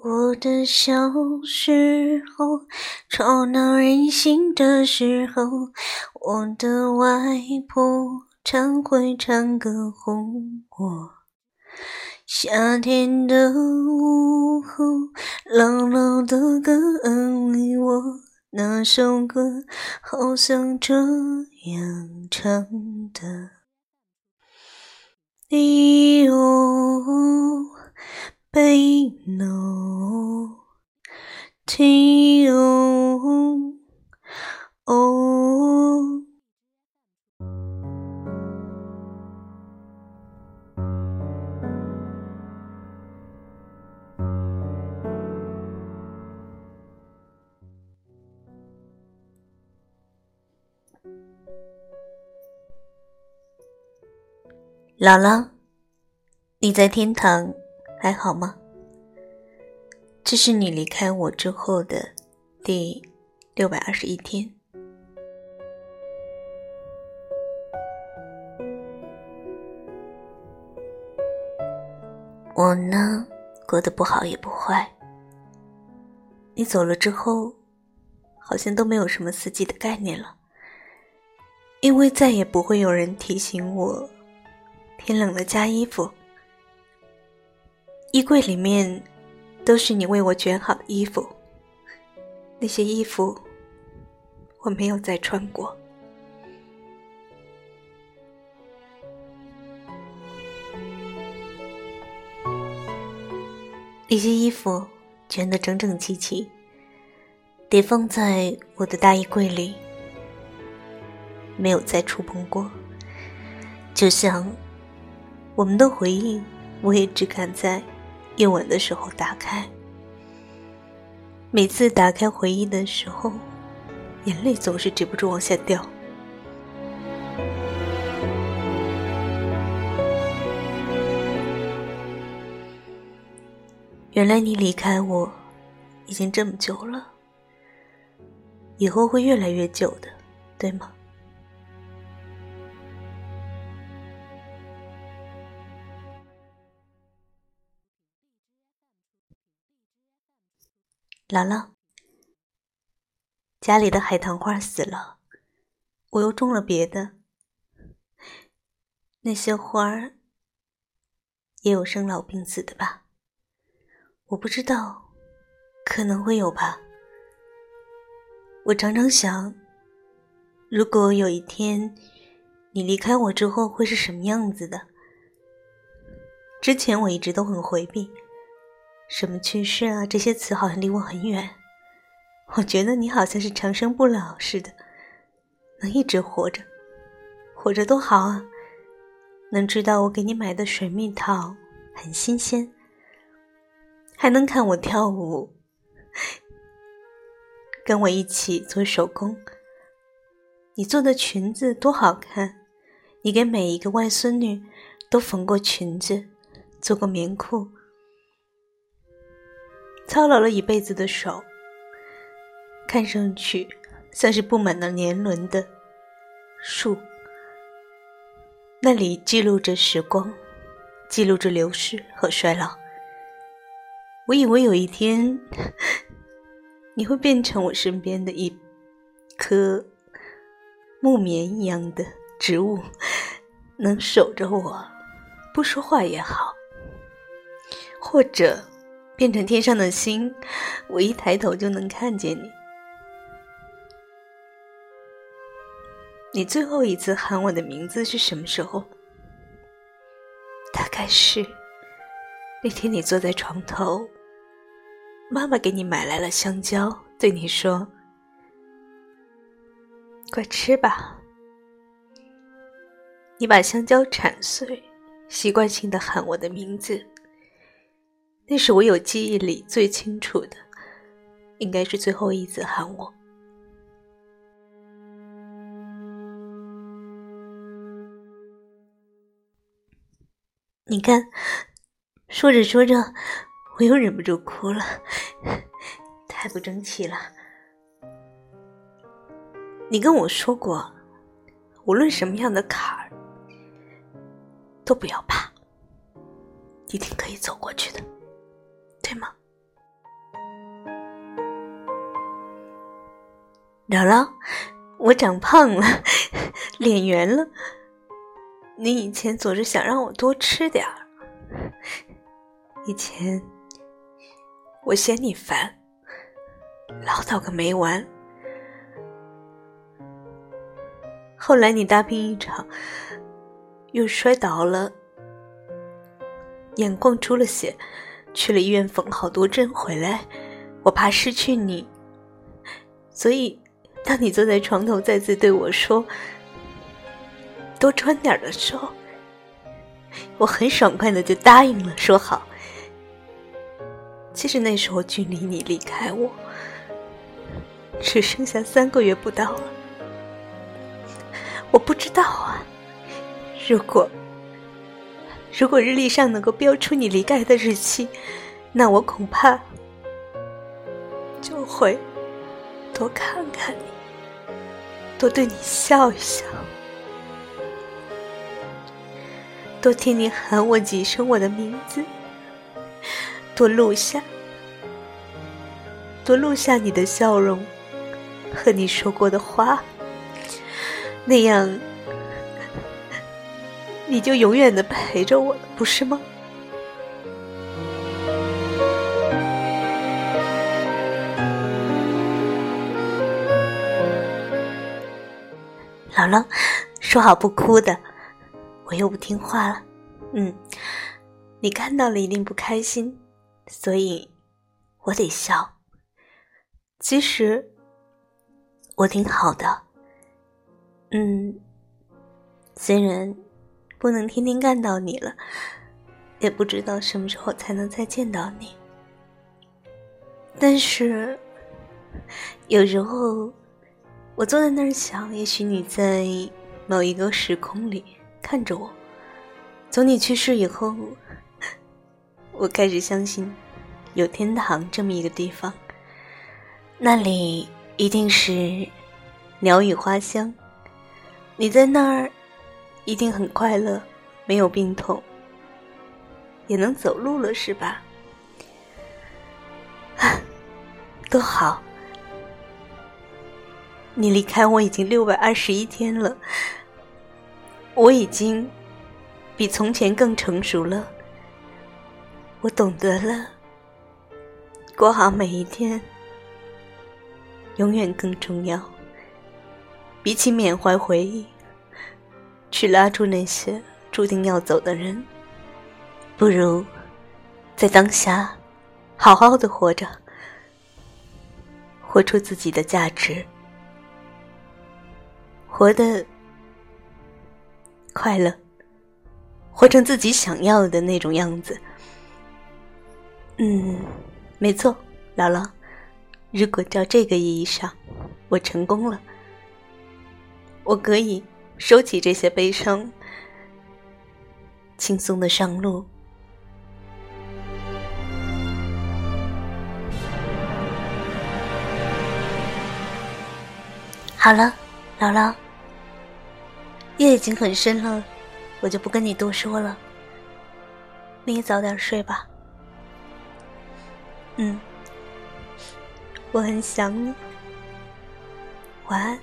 我的小时候，吵闹任性的时候，我的外婆常会唱歌哄我。夏天的午后，姥姥的歌安慰我，那首歌好像这样唱的：你有。背篓，天哦哦。姥姥，你在天堂。还好吗？这是你离开我之后的第六百二十一天。我呢，过得不好也不坏。你走了之后，好像都没有什么四季的概念了，因为再也不会有人提醒我，天冷了加衣服。衣柜里面都是你为我卷好的衣服，那些衣服我没有再穿过。那些衣服卷得整整齐齐，叠放在我的大衣柜里，没有再触碰过。就像我们的回忆，我也只敢在。夜晚的时候打开，每次打开回忆的时候，眼泪总是止不住往下掉。原来你离开我已经这么久了，以后会越来越久的，对吗？姥姥，家里的海棠花死了，我又种了别的。那些花儿也有生老病死的吧？我不知道，可能会有吧。我常常想，如果有一天你离开我之后，会是什么样子的？之前我一直都很回避。什么去世啊？这些词好像离我很远。我觉得你好像是长生不老似的，能一直活着，活着多好啊！能知道我给你买的水蜜桃很新鲜，还能看我跳舞，跟我一起做手工。你做的裙子多好看！你给每一个外孙女都缝过裙子，做过棉裤。操劳了一辈子的手，看上去像是布满了年轮的树。那里记录着时光，记录着流逝和衰老。我以为有一天，你会变成我身边的一棵木棉一样的植物，能守着我，不说话也好，或者。变成天上的星，我一抬头就能看见你。你最后一次喊我的名字是什么时候？大概是那天你坐在床头，妈妈给你买来了香蕉，对你说：“快吃吧。”你把香蕉铲碎，习惯性的喊我的名字。那是我有记忆里最清楚的，应该是最后一次喊我。你看，说着说着，我又忍不住哭了，太不争气了。你跟我说过，无论什么样的坎儿，都不要怕，一定可以走过去的。对吗？姥姥，我长胖了，脸圆了。你以前总是想让我多吃点儿，以前我嫌你烦，唠叨个没完。后来你大病一场，又摔倒了，眼眶出了血。去了医院缝好多针回来，我怕失去你，所以当你坐在床头再次对我说。多穿点的时候，我很爽快的就答应了，说好。其实那时候距离你离开我，只剩下三个月不到了。我不知道啊，如果如果日历上能够标出你离开的日期，那我恐怕就会多看看你，多对你笑一笑。多听你喊我几声我的名字，多录下，多录下你的笑容和你说过的话，那样你就永远的陪着我了，不是吗？姥姥，说好不哭的。我又不听话了，嗯，你看到了一定不开心，所以我得笑。其实我挺好的，嗯，虽然不能天天看到你了，也不知道什么时候才能再见到你，但是有时候我坐在那儿想，也许你在某一个时空里。看着我，从你去世以后，我开始相信有天堂这么一个地方，那里一定是鸟语花香。你在那儿一定很快乐，没有病痛，也能走路了，是吧？多好！你离开我已经六百二十一天了。我已经比从前更成熟了，我懂得了，过好每一天永远更重要。比起缅怀回忆，去拉住那些注定要走的人，不如在当下好好的活着，活出自己的价值，活的。快乐，活成自己想要的那种样子。嗯，没错，姥姥。如果照这个意义上，我成功了，我可以收起这些悲伤，轻松的上路。好了，姥姥。夜已经很深了，我就不跟你多说了。你也早点睡吧。嗯，我很想你。晚安。